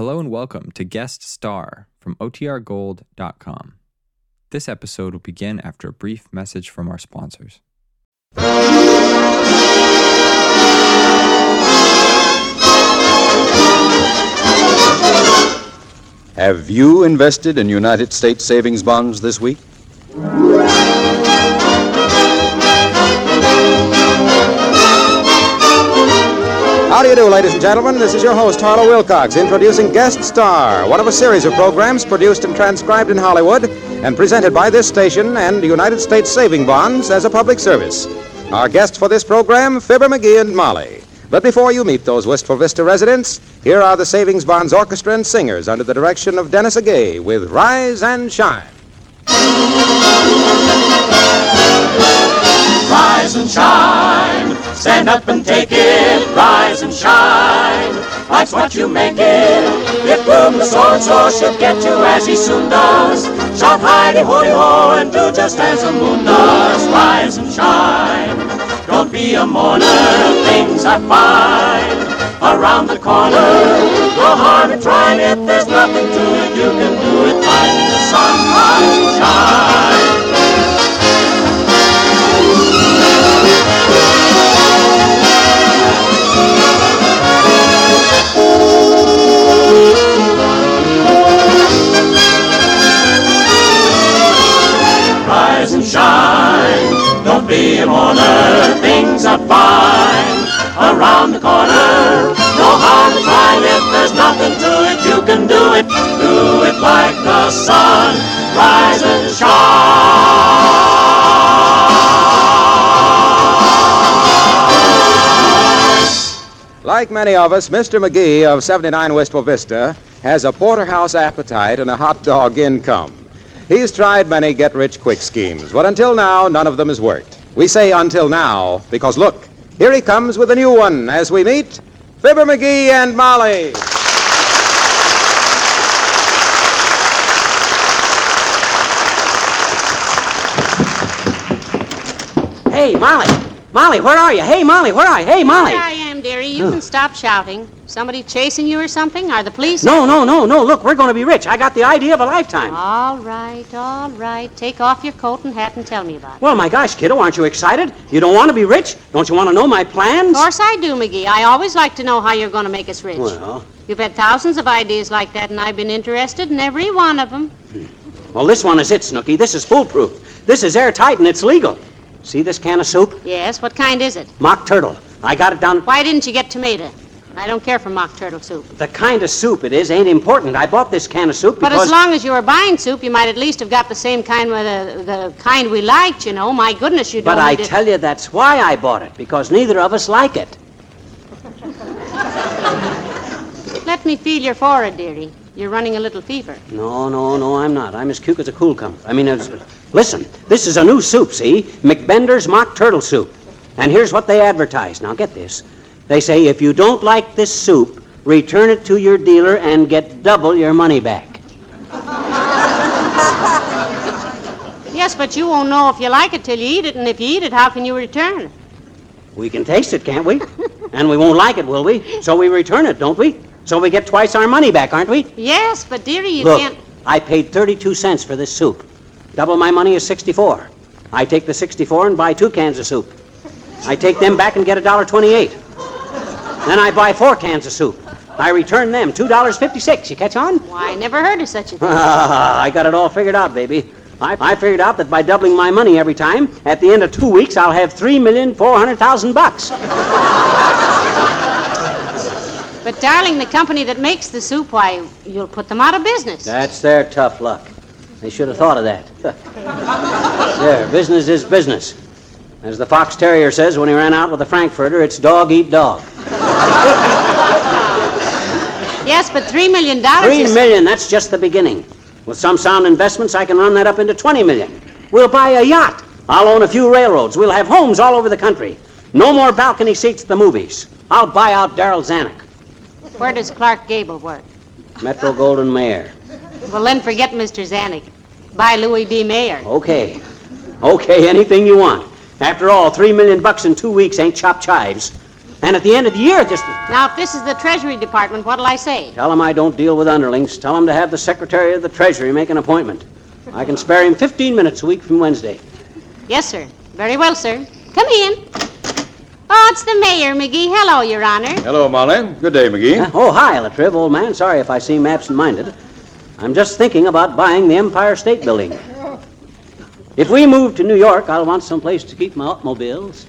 Hello and welcome to Guest Star from OTRGold.com. This episode will begin after a brief message from our sponsors. Have you invested in United States savings bonds this week? How do you do, ladies and gentlemen? This is your host, Harlow Wilcox, introducing Guest Star, one of a series of programs produced and transcribed in Hollywood and presented by this station and United States Saving Bonds as a public service. Our guests for this program, Fibber McGee and Molly. But before you meet those Wistful Vista residents, here are the Savings Bonds Orchestra and singers under the direction of Dennis Agay with Rise and Shine. Rise and shine. Stand up and take it. Rise and shine. Life's what you make it. If room the sword so should get you as he soon does. Shout heidi hoity ho and do just as the moon does. Rise and shine. Don't be a mourner. Things are fine. Around the corner. No harm in trying it. There's nothing to it. You can do it. Find the sun. Rise and shine. Like many of us, Mr. McGee of 79 Wistful Vista has a porterhouse appetite and a hot dog income. He's tried many get rich quick schemes, but until now, none of them has worked. We say until now because look, here he comes with a new one as we meet Fibber McGee and Molly. Hey, Molly. Molly, where are you? Hey, Molly, where are you? Hey, Molly. You can stop shouting. Somebody chasing you or something? Are the police? No, no, no, no. Look, we're going to be rich. I got the idea of a lifetime. All right, all right. Take off your coat and hat and tell me about it. Well, my gosh, kiddo, aren't you excited? You don't want to be rich? Don't you want to know my plans? Of course I do, McGee. I always like to know how you're going to make us rich. Well, You've had thousands of ideas like that, and I've been interested in every one of them. Hmm. well, this one is it, Snooky. This is foolproof. This is airtight and it's legal. See this can of soup? Yes, what kind is it? Mock turtle. I got it down. Why didn't you get tomato? I don't care for mock turtle soup. The kind of soup it is ain't important. I bought this can of soup because. But as long as you were buying soup, you might at least have got the same kind, with the, the kind we liked, you know. My goodness, you don't. But I it. tell you, that's why I bought it, because neither of us like it. Let me feel your forehead, dearie. You're running a little fever. No, no, no, I'm not. I'm as cute as a cool cum. I mean, listen, this is a new soup, see? McBender's Mock Turtle Soup. And here's what they advertise. Now, get this. They say if you don't like this soup, return it to your dealer and get double your money back. Yes, but you won't know if you like it till you eat it, and if you eat it, how can you return it? We can taste it, can't we? and we won't like it, will we? So we return it, don't we? So we get twice our money back, aren't we? Yes, but dearie, you Look, can't. I paid 32 cents for this soup. Double my money is 64. I take the 64 and buy two cans of soup. I take them back and get a dollar 28. Then I buy four cans of soup. I return them, $2.56. You catch on? Why, I never heard of such a thing. Ah, I got it all figured out, baby. I, I figured out that by doubling my money every time, at the end of two weeks, I'll have three million four hundred thousand bucks. But, darling, the company that makes the soup, why, you'll put them out of business. That's their tough luck. They should have thought of that. there, business is business. As the fox terrier says when he ran out with the frankfurter, it's dog eat dog. Yes, but $3 million Three is... million, that's just the beginning. With some sound investments, I can run that up into 20 million. We'll buy a yacht. I'll own a few railroads. We'll have homes all over the country. No more balcony seats at the movies. I'll buy out Darryl Zanuck. Where does Clark Gable work? Metro-Goldwyn-Mayer. Well, then forget Mr. Zanuck. Buy Louis B. Mayer. Okay. Okay, anything you want. After all, three million bucks in two weeks ain't chopped chives. And at the end of the year, just Now, if this is the Treasury Department, what'll I say? tell him I don't deal with underlings. Tell him to have the Secretary of the Treasury make an appointment. I can spare him 15 minutes a week from Wednesday. Yes, sir. Very well, sir. Come in. Oh, it's the mayor, McGee. Hello, Your Honor. Hello, Molly. Good day, McGee. Huh? Oh, hi, Latriv, old man. Sorry if I seem absent-minded. I'm just thinking about buying the Empire State Building. If we move to New York, I'll want some place to keep my automobiles.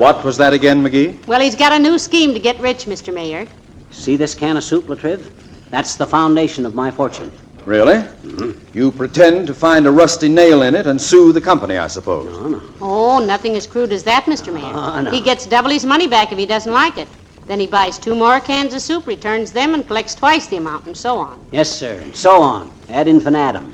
What was that again, McGee? Well, he's got a new scheme to get rich, Mr. Mayor. See this can of soup, Latriv? That's the foundation of my fortune. Really? Mm-hmm. You pretend to find a rusty nail in it and sue the company, I suppose. Oh, nothing as crude as that, Mr. Mayor. Oh, no. He gets double his money back if he doesn't like it. Then he buys two more cans of soup, returns them, and collects twice the amount, and so on. Yes, sir, and so on, ad infinitum.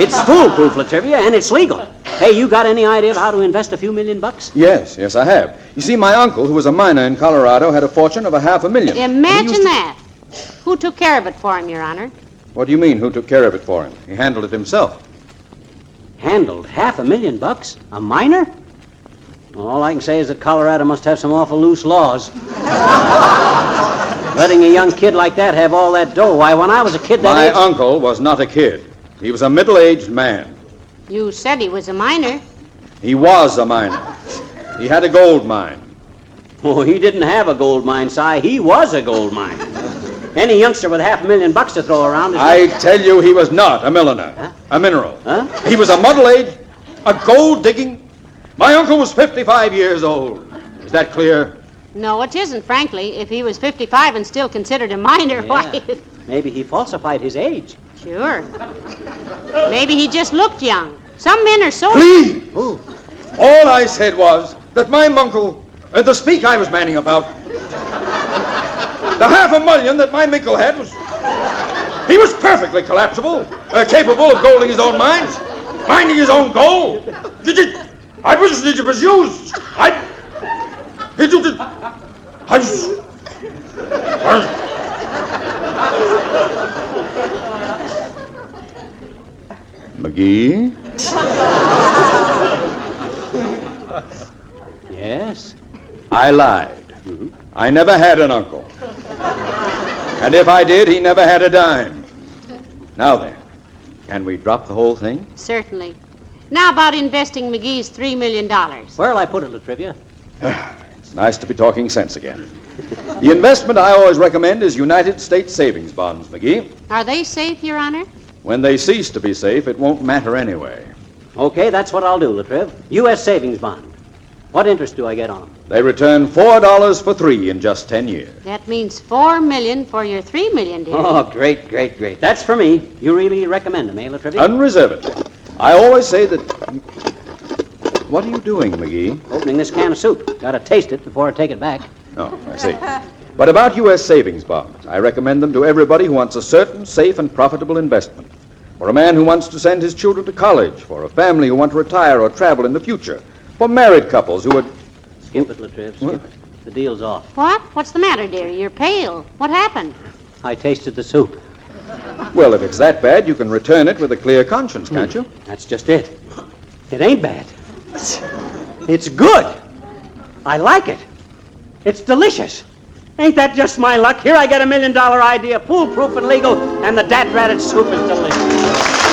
It's foolproof, La Trivia, and it's legal. Hey, you got any idea of how to invest a few million bucks? Yes, yes, I have. You see, my uncle, who was a miner in Colorado, had a fortune of a half a million. Imagine to- that. Who took care of it for him, Your Honor? What do you mean, who took care of it for him? He handled it himself. Handled half a million bucks? A miner? Well, all I can say is that Colorado must have some awful loose laws. Letting a young kid like that have all that dough. Why, when I was a kid, that My age- uncle was not a kid. He was a middle-aged man. You said he was a miner. He was a miner. He had a gold mine. Oh, he didn't have a gold mine, Si. He was a gold mine. Any youngster with half a million bucks to throw around is... I tell you, he was not a milliner, a mineral. Huh? He was a muddle-aged, a gold-digging. My uncle was 55 years old. Is that clear? No, it isn't, frankly. If he was 55 and still considered a minor, why... Maybe he falsified his age. Sure. Maybe he just looked young. Some men are so... Please! All I said was that my uncle, uh, the speak I was manning about, the half a million that my Mickle had was. He was perfectly collapsible, uh, capable of golding his own mines, mining his own gold. Did you? I was did you used. I. Did you? Did, I was. McGee? Yes. I lied. I never had an uncle. And if I did, he never had a dime. Now then, can we drop the whole thing? Certainly. Now about investing McGee's $3 million. Where'll I put it, La Trivia? It's nice to be talking sense again. The investment I always recommend is United States savings bonds, McGee. Are they safe, Your Honor? When they cease to be safe, it won't matter anyway. Okay, that's what I'll do, Latriv. U.S. savings bond. What interest do I get on them? They return $4 for three in just 10 years. That means 4 million for your 3 million, dear. Oh, great, great, great. That's for me. You really recommend them, eh, La Trivia? Unreservedly. I always say that. What are you doing, McGee? Opening this can of soup. Gotta taste it before I take it back. Oh, I see. But about U.S. savings bonds, I recommend them to everybody who wants a certain, safe, and profitable investment. For a man who wants to send his children to college, for a family who want to retire or travel in the future, for married couples who would. Skip it, Latriv. Skip What? it. The deal's off. What? What's the matter, dear? You're pale. What happened? I tasted the soup. Well, if it's that bad, you can return it with a clear conscience, can't hmm. you? That's just it. It ain't bad. It's good. I like it. It's delicious. Ain't that just my luck? Here I get a million dollar idea, foolproof and legal, and the dat ratted soup is delicious.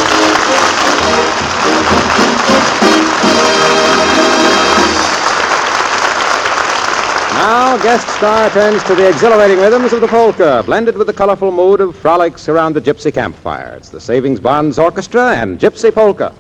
Now, guest star turns to the exhilarating rhythms of the polka, blended with the colorful mood of frolics around the gypsy campfire. It's the Savings Bonds Orchestra and Gypsy Polka.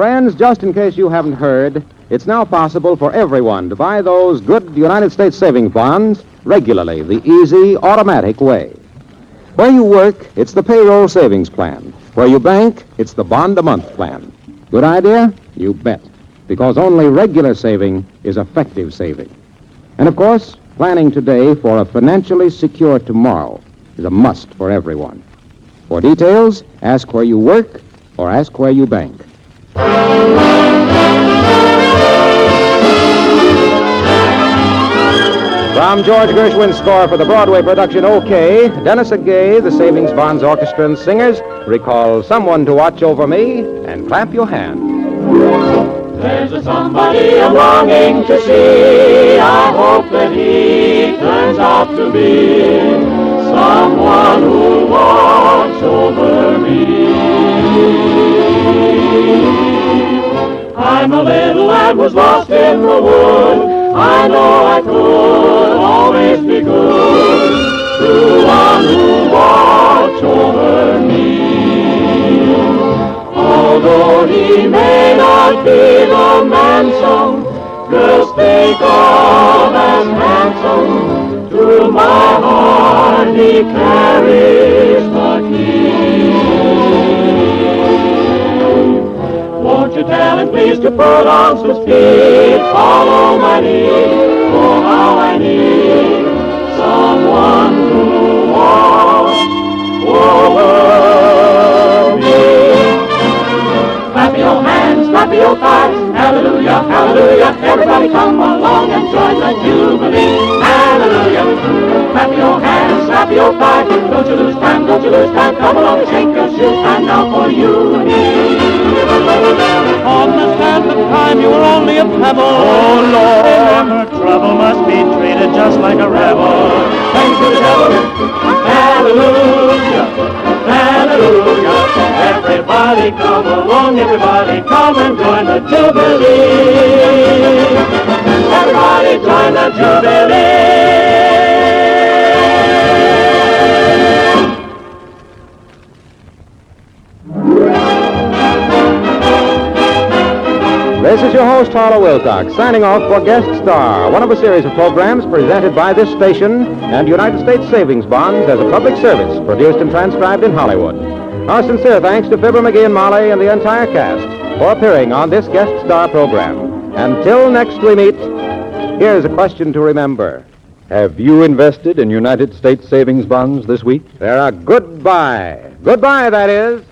Friends, just in case you haven't heard, it's now possible for everyone to buy those good United States savings bonds regularly, the easy, automatic way. Where you work, it's the payroll savings plan. Where you bank, it's the bond a month plan. Good idea? You bet. Because only regular saving is effective saving. And of course, planning today for a financially secure tomorrow is a must for everyone. For details, ask where you work or ask where you bank. From George Gershwin's score for the Broadway production OK, Dennis Agay, the Savings Bonds Orchestra and Singers recall Someone to Watch Over Me and clap your hands. There's a somebody I'm longing to see. I hope that he turns out to be lad was lost in the wood. I know I could always be good to one who watch over me. Although he may not be the man some girls think of as handsome, to my heart he carries please to put on some speed? Follow my lead, oh how I need someone to watch over me. Clap your hands, clap your thighs, hallelujah, hallelujah. Everybody come along and join the jubilee, hallelujah. Clap your hands, clap your thighs, don't you lose time, don't you lose time. Come along shake your shoes, time now for you and me. On the sand of time, you were only a pebble. Oh, Lord. Remember, trouble must be treated just like a rebel. Thanks to the devil. Hallelujah. Hallelujah. Everybody come along, everybody come and join the Jubilee. Everybody join the Jubilee. Host, Wilcox, signing off for Guest Star, one of a series of programs presented by this station and United States Savings Bonds as a public service, produced and transcribed in Hollywood. Our sincere thanks to Fibber McGee and Molly and the entire cast for appearing on this Guest Star program. Until next we meet, here's a question to remember. Have you invested in United States savings bonds this week? They're a goodbye. Goodbye, that is.